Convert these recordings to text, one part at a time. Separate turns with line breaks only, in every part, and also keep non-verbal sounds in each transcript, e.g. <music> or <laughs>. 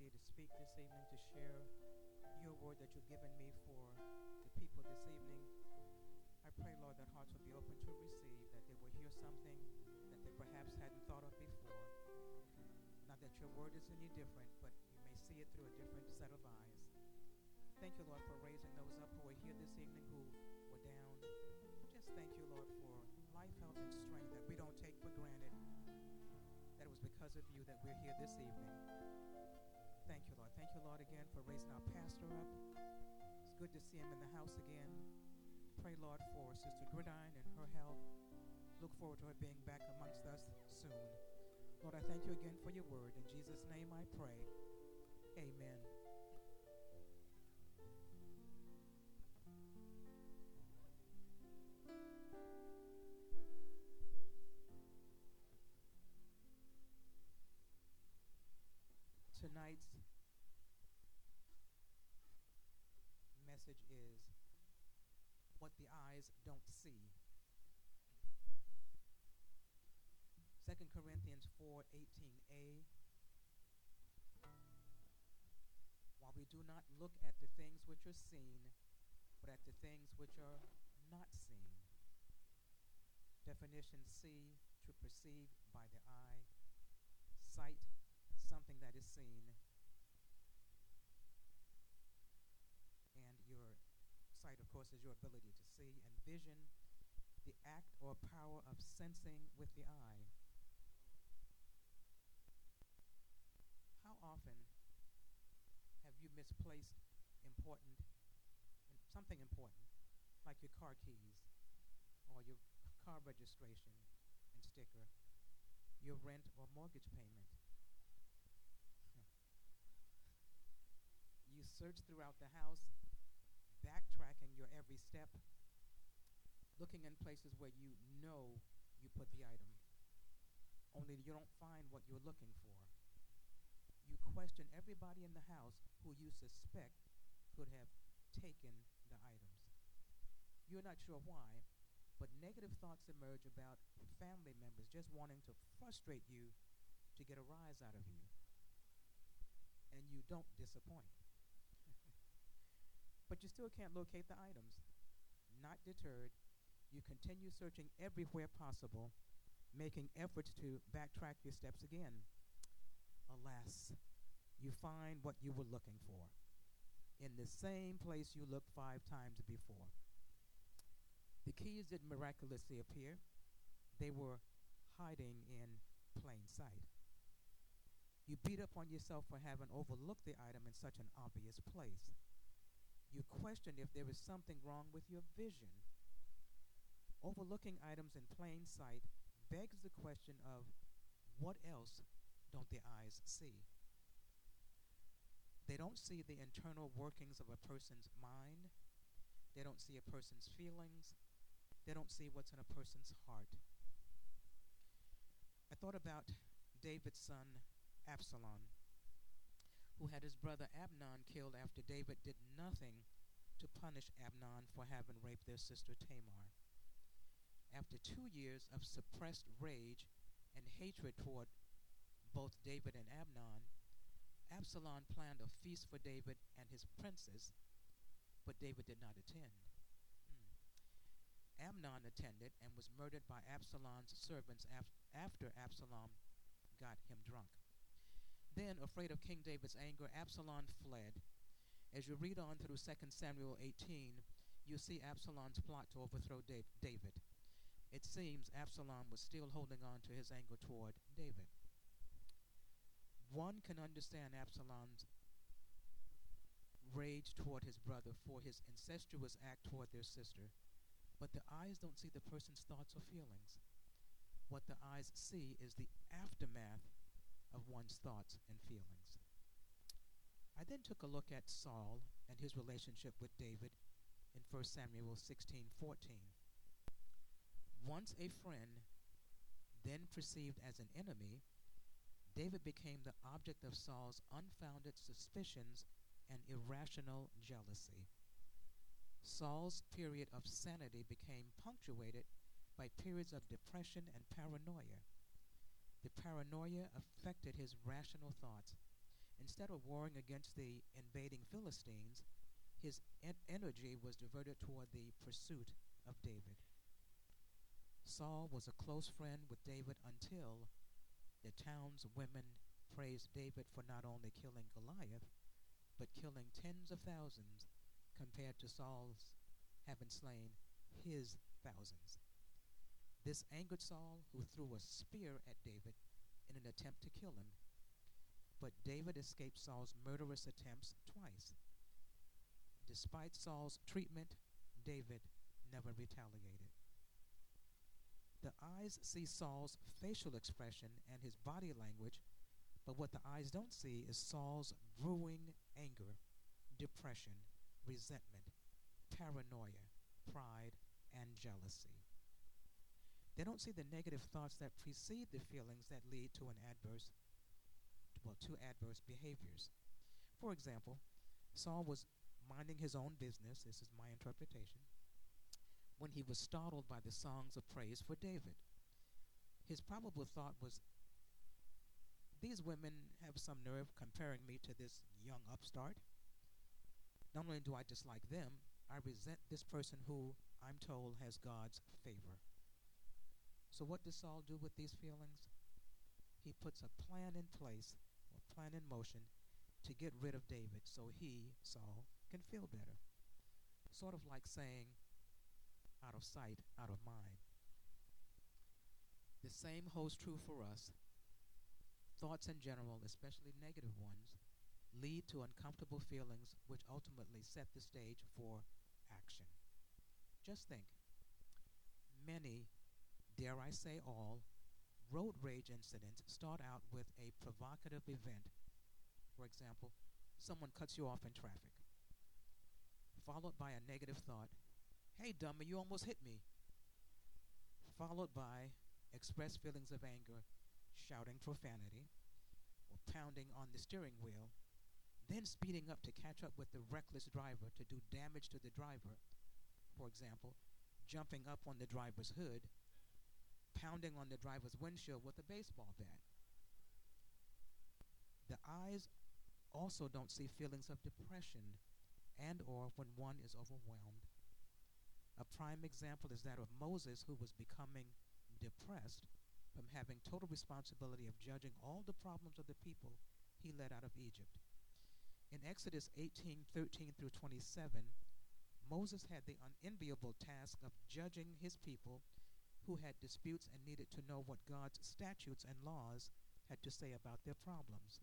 opportunity to speak this evening, to share your word that you've given me for the people this evening. I pray, Lord, that hearts will be open to receive, that they will hear something that they perhaps hadn't thought of before. Not that your word is any different, but you may see it through a different set of eyes. Thank you, Lord, for raising those up who are here this evening who were down. Just thank you, Lord, for life, health, and strength that we don't take for granted. That it was because of you that we're here this evening. Thank you, Lord. Thank you, Lord, again for raising our pastor up. It's good to see him in the house again. Pray, Lord, for Sister Gridiron and her health. Look forward to her being back amongst us soon. Lord, I thank you again for your word. In Jesus' name I pray. Amen. Eyes don't see. 2 Corinthians 4:18a While we do not look at the things which are seen, but at the things which are not seen. Definition C to perceive by the eye, sight something that is seen, and your sight, of course, is your ability to see, and vision, the act or power of sensing with the eye. How often have you misplaced important, something important, like your car keys, or your car registration and sticker, your rent or mortgage payment? <laughs> You search throughout the house, backtracking your every step, looking in places where you know you put the item, only you don't find what you're looking for. You question everybody in the house who you suspect could have taken the items. You're not sure why, but negative thoughts emerge about family members just wanting to frustrate you to get a rise out of you. And you don't disappoint but you still can't locate the items. Not deterred, you continue searching everywhere possible, making efforts to backtrack your steps again. Alas, you find what you were looking for in the same place you looked five times before. The keys didn't miraculously appear, they were hiding in plain sight. You beat up on yourself for having overlooked the item in such an obvious place you question if there is something wrong with your vision. Overlooking items in plain sight begs the question of what else don't the eyes see? They don't see the internal workings of a person's mind. They don't see a person's feelings. They don't see what's in a person's heart. I thought about David's son, Absalom who had his brother Amnon killed after David did nothing to punish Amnon for having raped their sister Tamar. After two years of suppressed rage and hatred toward both David and Amnon, Absalom planned a feast for David and his princes, but David did not attend. Hmm. Amnon attended and was murdered by Absalom's servants af- after Absalom got him drunk. Then, afraid of King David's anger, Absalom fled. As you read on through 2 Samuel 18, you see Absalom's plot to overthrow David. It seems Absalom was still holding on to his anger toward David. One can understand Absalom's rage toward his brother for his incestuous act toward their sister, but the eyes don't see the person's thoughts or feelings. What the eyes see is the aftermath of one's thoughts and feelings. I then took a look at Saul and his relationship with David in 1 Samuel 16:14. Once a friend, then perceived as an enemy, David became the object of Saul's unfounded suspicions and irrational jealousy. Saul's period of sanity became punctuated by periods of depression and paranoia. The paranoia affected his rational thoughts, Instead of warring against the invading Philistines, his en- energy was diverted toward the pursuit of David. Saul was a close friend with David until the town's women praised David for not only killing Goliath, but killing tens of thousands compared to Saul's having slain his thousands. This angered Saul, who threw a spear at David in an attempt to kill him. But David escaped Saul's murderous attempts twice. Despite Saul's treatment, David never retaliated. The eyes see Saul's facial expression and his body language, but what the eyes don't see is Saul's brewing anger, depression, resentment, paranoia, pride, and jealousy. They don't see the negative thoughts that precede the feelings that lead to an adverse, well, to adverse behaviors. For example, Saul was minding his own business, this is my interpretation, when he was startled by the songs of praise for David. His probable thought was, These women have some nerve comparing me to this young upstart. Not only do I dislike them, I resent this person who I'm told has God's favor. So, what does Saul do with these feelings? He puts a plan in place, or plan in motion, to get rid of David so he, Saul, can feel better. Sort of like saying, out of sight, out of mind. The same holds true for us. Thoughts in general, especially negative ones, lead to uncomfortable feelings which ultimately set the stage for action. Just think many, dare I say all, road rage incidents start out with a provocative event. For example, someone cuts you off in traffic, followed by a negative thought Hey, dummy, you almost hit me. Followed by expressed feelings of anger, shouting profanity, or pounding on the steering wheel, then speeding up to catch up with the reckless driver to do damage to the driver. For example, jumping up on the driver's hood, pounding on the driver's windshield with a baseball bat. The eyes also don't see feelings of depression and or when one is overwhelmed. A prime example is that of Moses, who was becoming depressed from having total responsibility of judging all the problems of the people he led out of Egypt. In Exodus 18 13 through 27, Moses had the unenviable task of judging his people who had disputes and needed to know what God's statutes and laws had to say about their problems.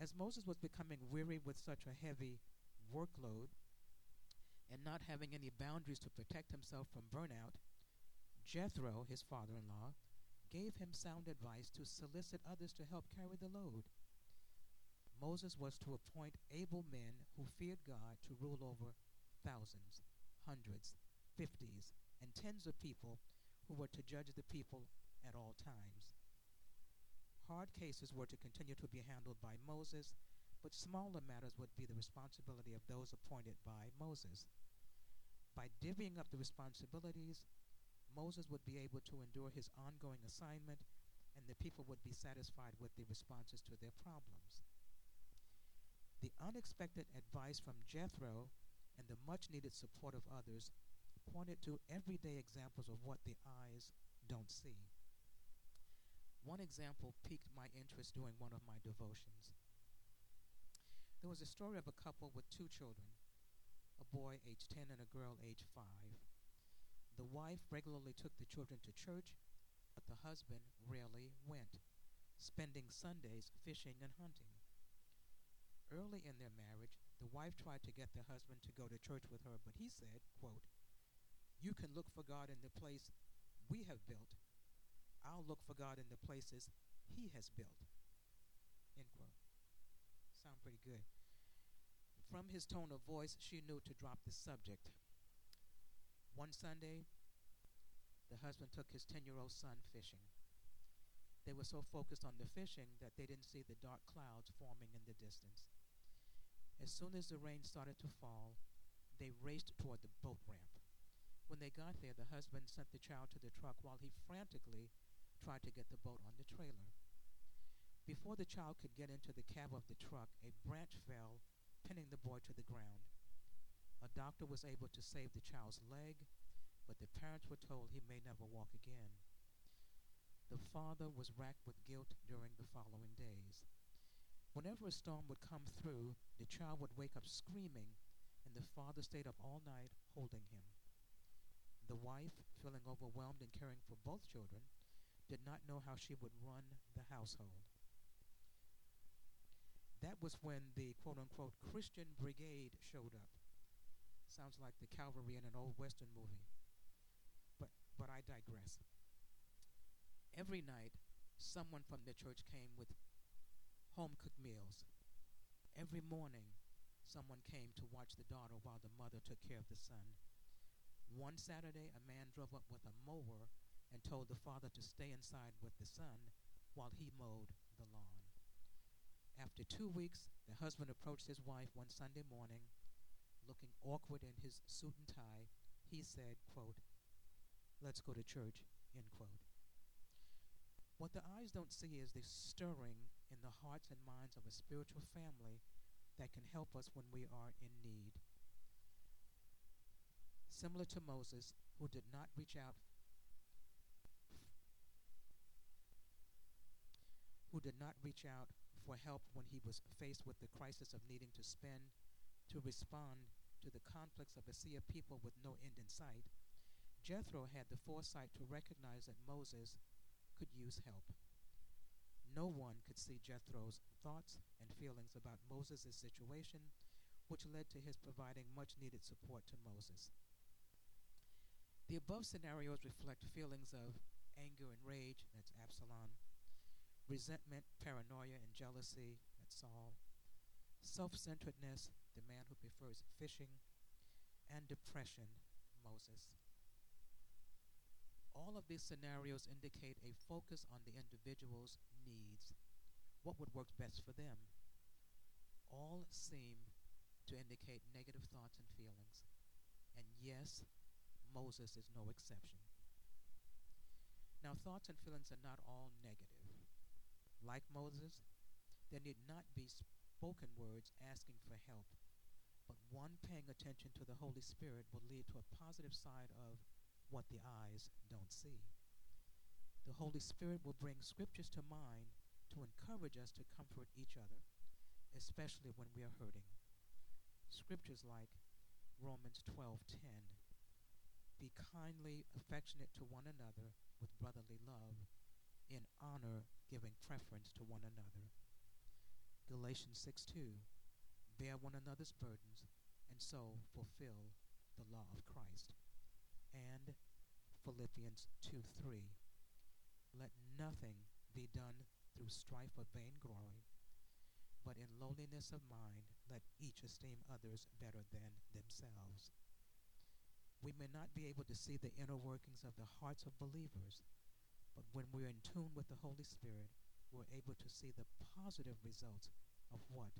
As Moses was becoming weary with such a heavy workload, and not having any boundaries to protect himself from burnout, Jethro, his father in law, gave him sound advice to solicit others to help carry the load. Moses was to appoint able men who feared God to rule over thousands, hundreds, fifties, and tens of people who were to judge the people at all times. Hard cases were to continue to be handled by Moses, but smaller matters would be the responsibility of those appointed by Moses. By divvying up the responsibilities, Moses would be able to endure his ongoing assignment, and the people would be satisfied with the responses to their problems. The unexpected advice from Jethro and the much needed support of others pointed to everyday examples of what the eyes don't see. One example piqued my interest during one of my devotions. There was a story of a couple with two children a boy age 10 and a girl age 5. The wife regularly took the children to church, but the husband rarely went, spending Sundays fishing and hunting. Early in their marriage, the wife tried to get the husband to go to church with her, but he said, quote, You can look for God in the place we have built. I'll look for God in the places he has built. End quote. Sound pretty good. From his tone of voice, she knew to drop the subject. One Sunday, the husband took his 10 year old son fishing. They were so focused on the fishing that they didn't see the dark clouds forming in the distance. As soon as the rain started to fall, they raced toward the boat ramp. When they got there, the husband sent the child to the truck while he frantically tried to get the boat on the trailer. Before the child could get into the cab of the truck, a branch fell, pinning the boy to the ground. A doctor was able to save the child's leg, but the parents were told he may never walk again. The father was racked with guilt during the following days. Whenever a storm would come through, the child would wake up screaming, and the father stayed up all night holding him. The wife, feeling overwhelmed and caring for both children, did not know how she would run the household. That was when the quote unquote Christian brigade showed up. Sounds like the cavalry in an old Western movie. But, but I digress. Every night, someone from the church came with home cooked meals. Every morning, someone came to watch the daughter while the mother took care of the son. One Saturday, a man drove up with a mower and told the father to stay inside with the son while he mowed the lawn. After two weeks, the husband approached his wife one Sunday morning, looking awkward in his suit and tie. He said, quote, Let's go to church, end quote. What the eyes don't see is the stirring in the hearts and minds of a spiritual family that can help us when we are in need. Similar to Moses, who did not reach out who did not reach out for help when he was faced with the crisis of needing to spend to respond to the conflicts of a sea of people with no end in sight, Jethro had the foresight to recognize that Moses could use help. No one could see Jethro's thoughts and feelings about Moses' situation, which led to his providing much needed support to Moses. The above scenarios reflect feelings of anger and rage, that's Absalom, resentment, paranoia, and jealousy, that's Saul, self centeredness, the man who prefers fishing, and depression, Moses. All of these scenarios indicate a focus on the individual's needs, what would work best for them. All seem to indicate negative thoughts and feelings. And yes, Moses is no exception. Now, thoughts and feelings are not all negative. Like Moses, there need not be spoken words asking for help, but one paying attention to the Holy Spirit will lead to a positive side of what the eyes don't see. The Holy Spirit will bring scriptures to mind to encourage us to comfort each other, especially when we are hurting. Scriptures like Romans 12:10 Be kindly affectionate to one another with brotherly love, in honor giving preference to one another. Galatians 6:2 Bear one another's burdens and so fulfill the law of Christ. And Philippians 2:3 Let nothing be done through strife or vain glory, but in lowliness of mind let each esteem others better than themselves. We may not be able to see the inner workings of the hearts of believers, but when we're in tune with the Holy Spirit, we're able to see the positive results of what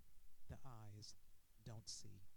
the eyes don't see.